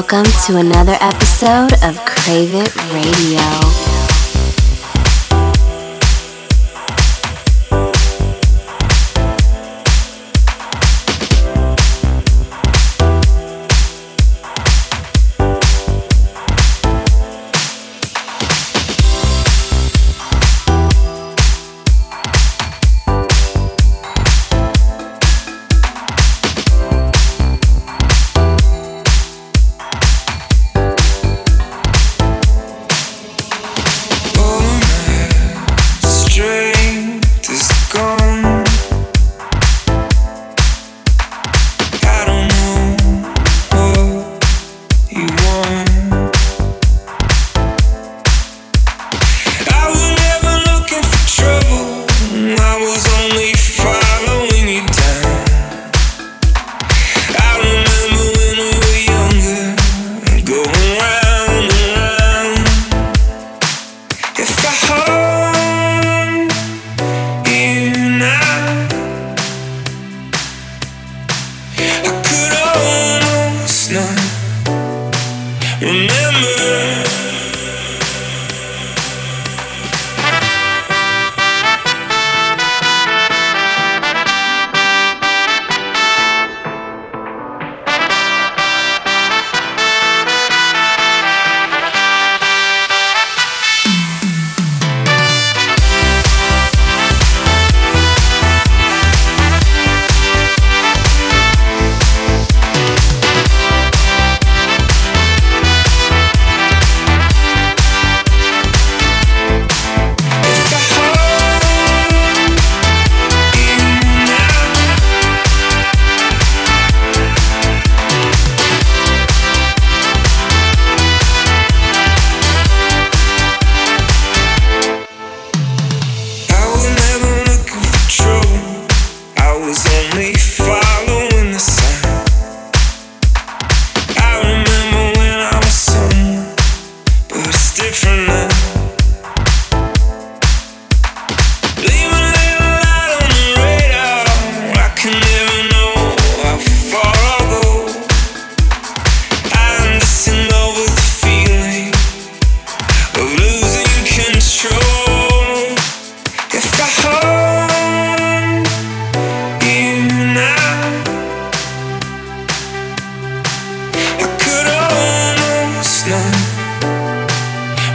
Welcome to another episode of Crave It Radio.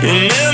Yeah.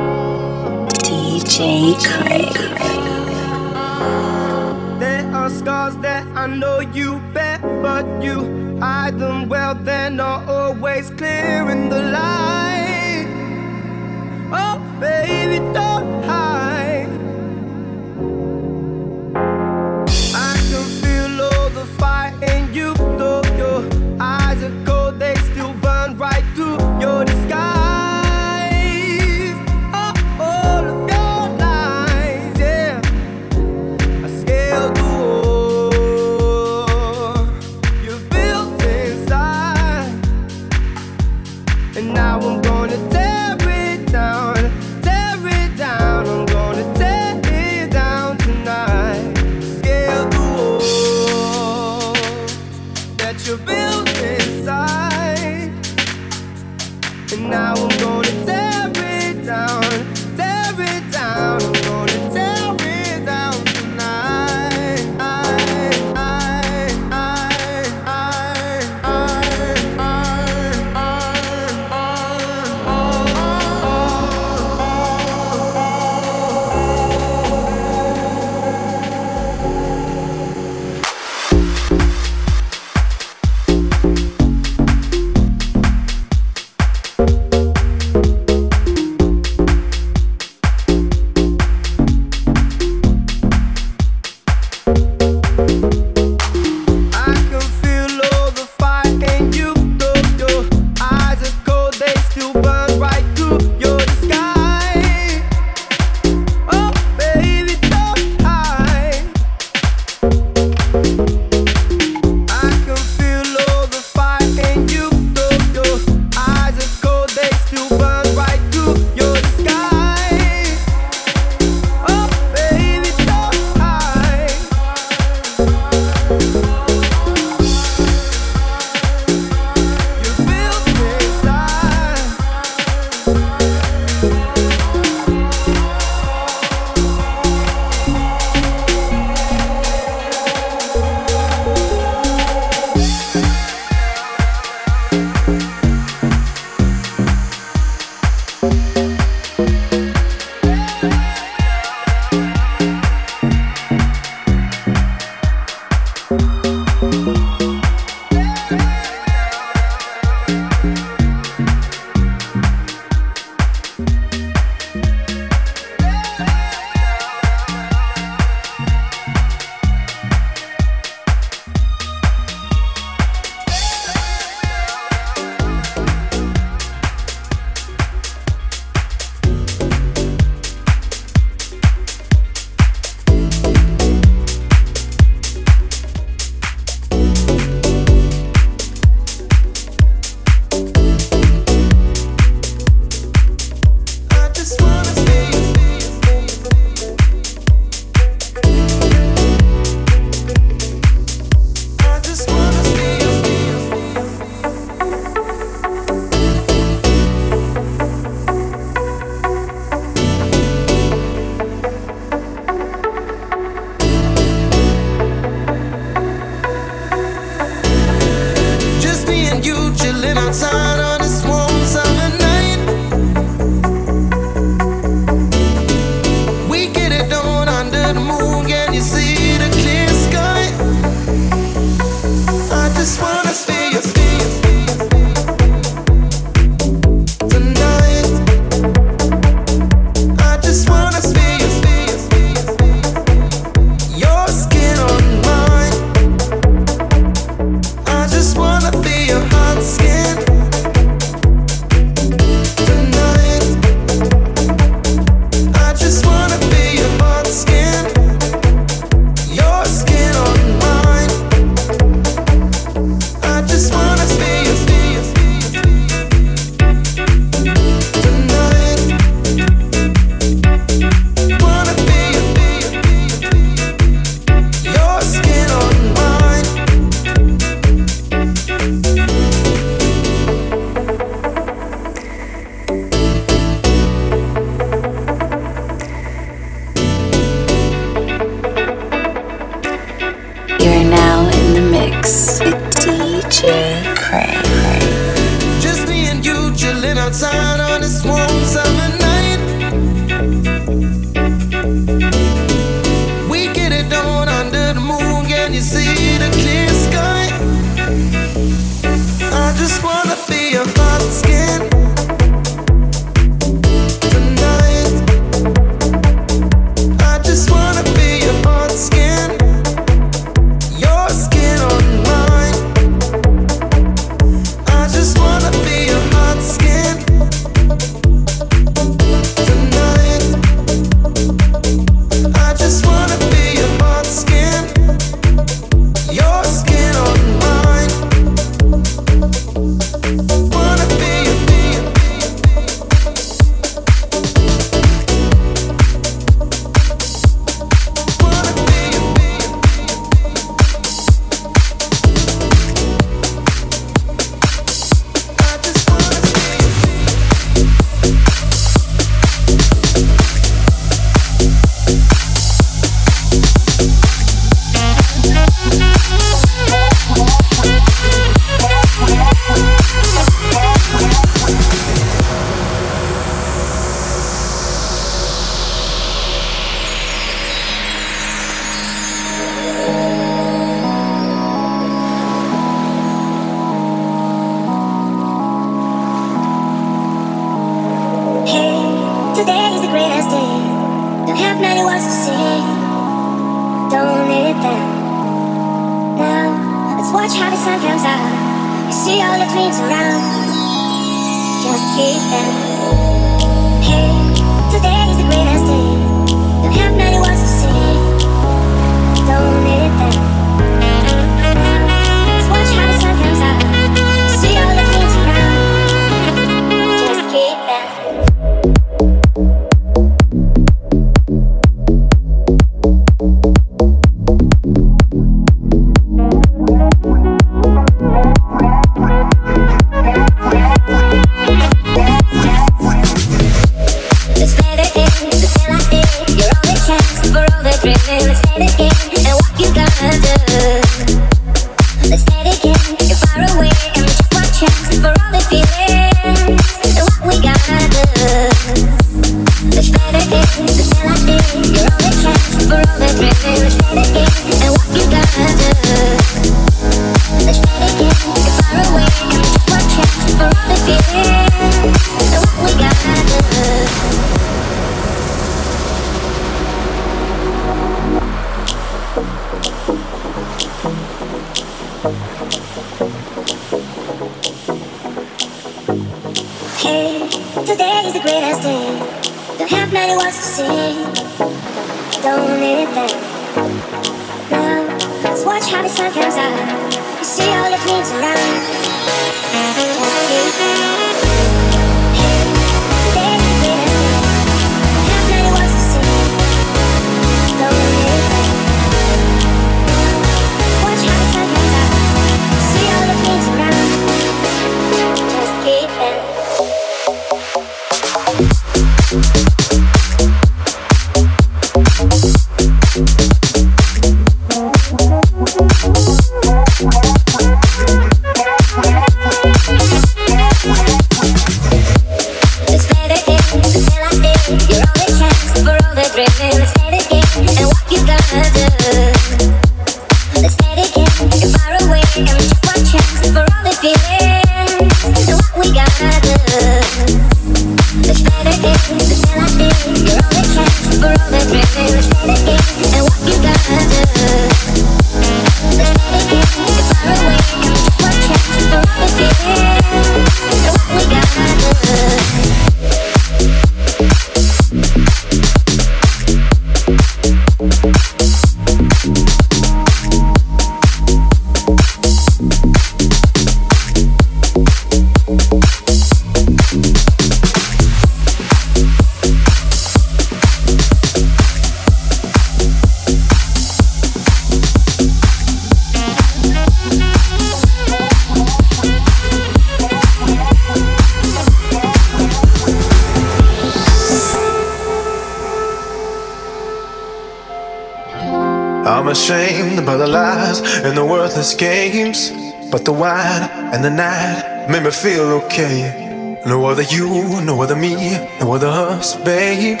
I'm ashamed by the lies and the worthless games. But the wine and the night made me feel okay. No other you, no other me, no other us, babe.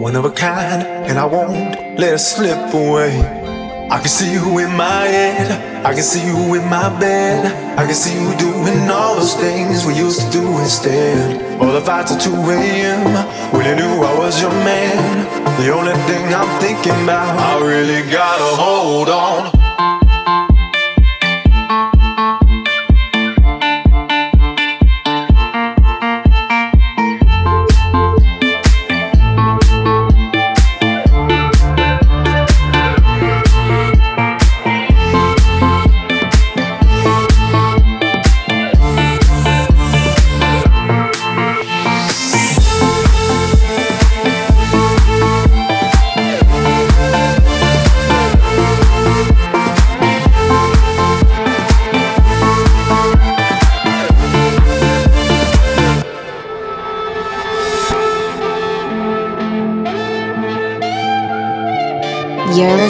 One of a kind, and I won't let it slip away. I can see you in my head, I can see you in my bed. I can see you doing all those things we used to do instead. All the fights at 2 a.m. when you knew I was your man. The only thing I'm thinking about, I really gotta hold on.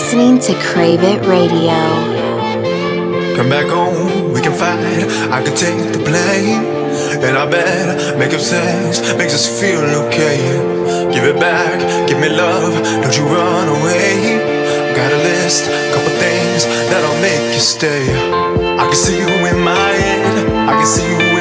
Listening to Crave It Radio. Come back home, we can fight. I can take the blame. And I bet make up sex makes us feel okay. Give it back, give me love, don't you run away. Got a list, couple things that'll make you stay. I can see you in my head, I can see you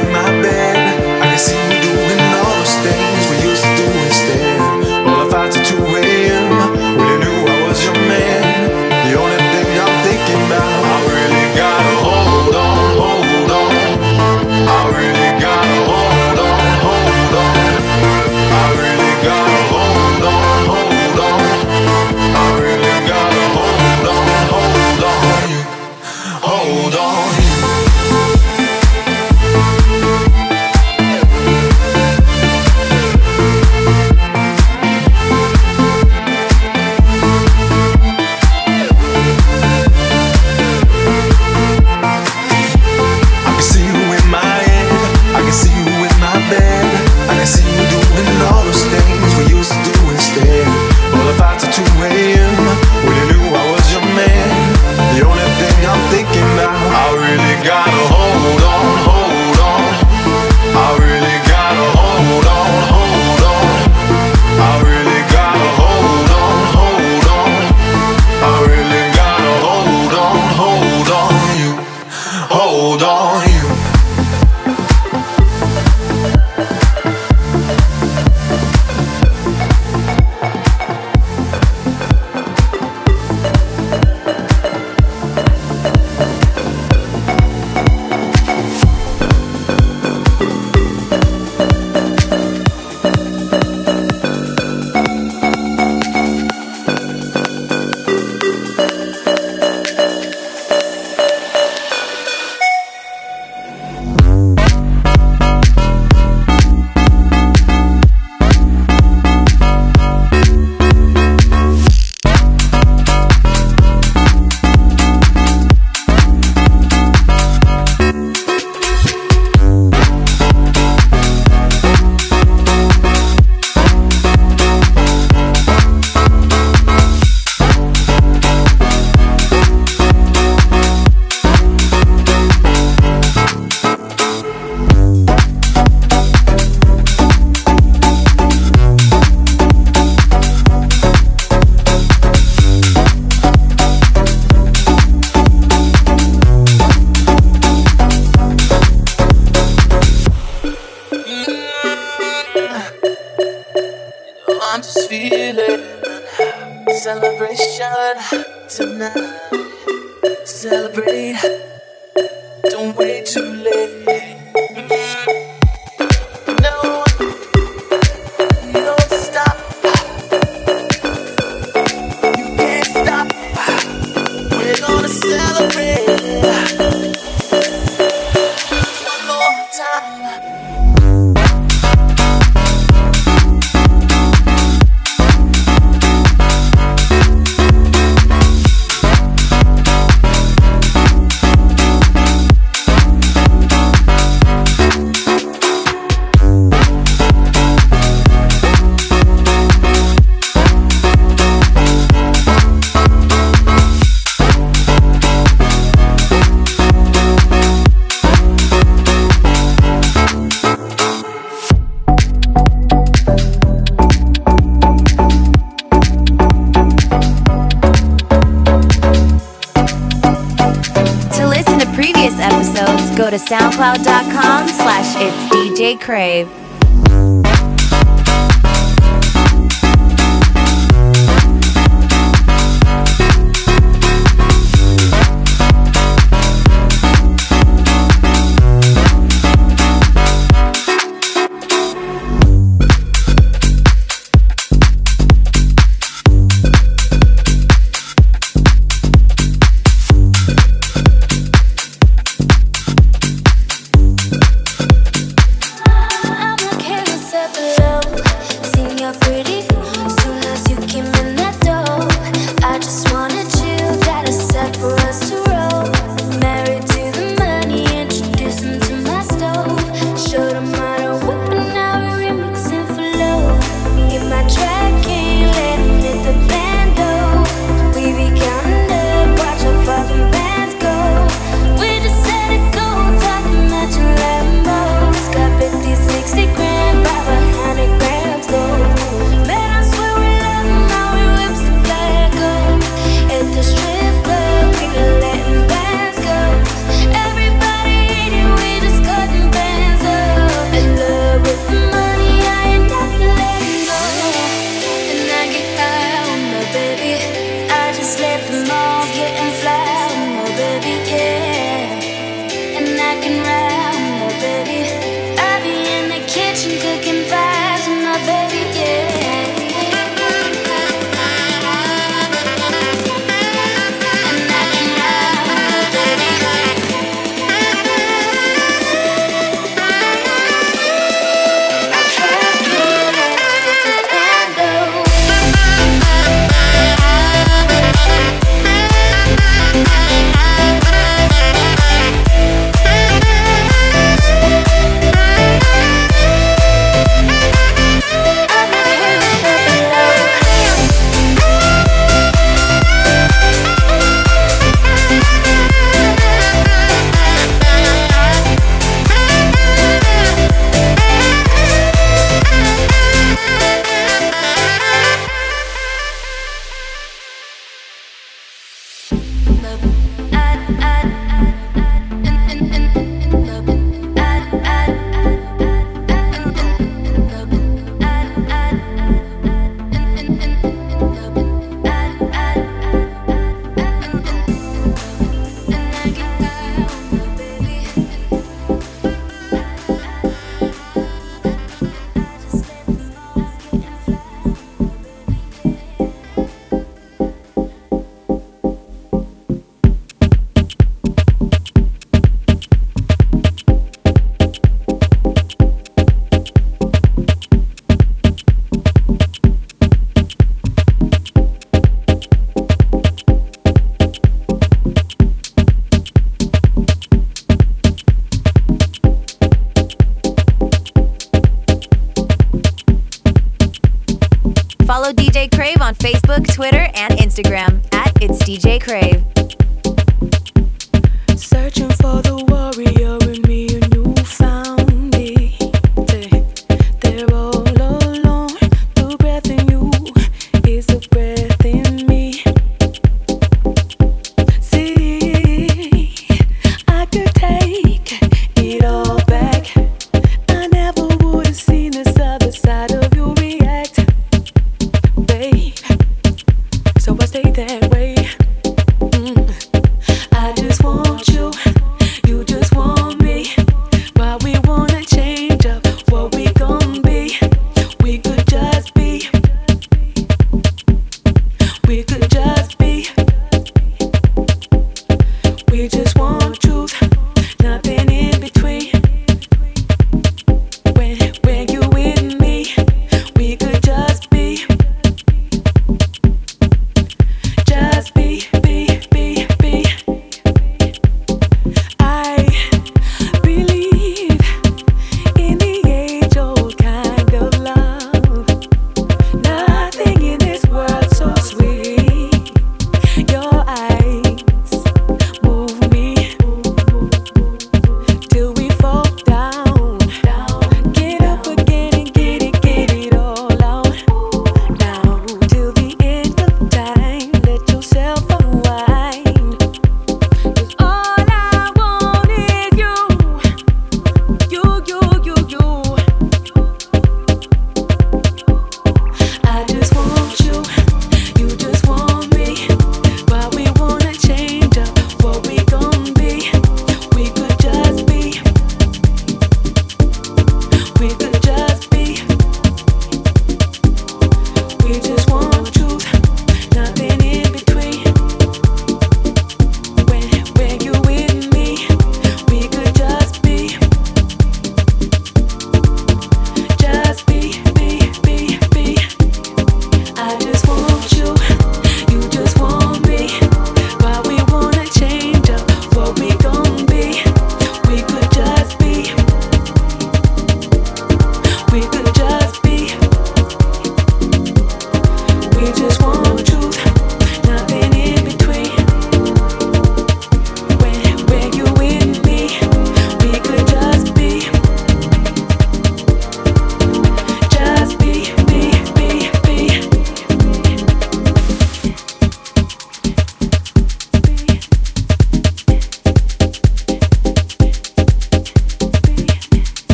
soundcloud.com slash it's DJ Crave.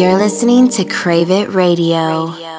You're listening to Crave It Radio.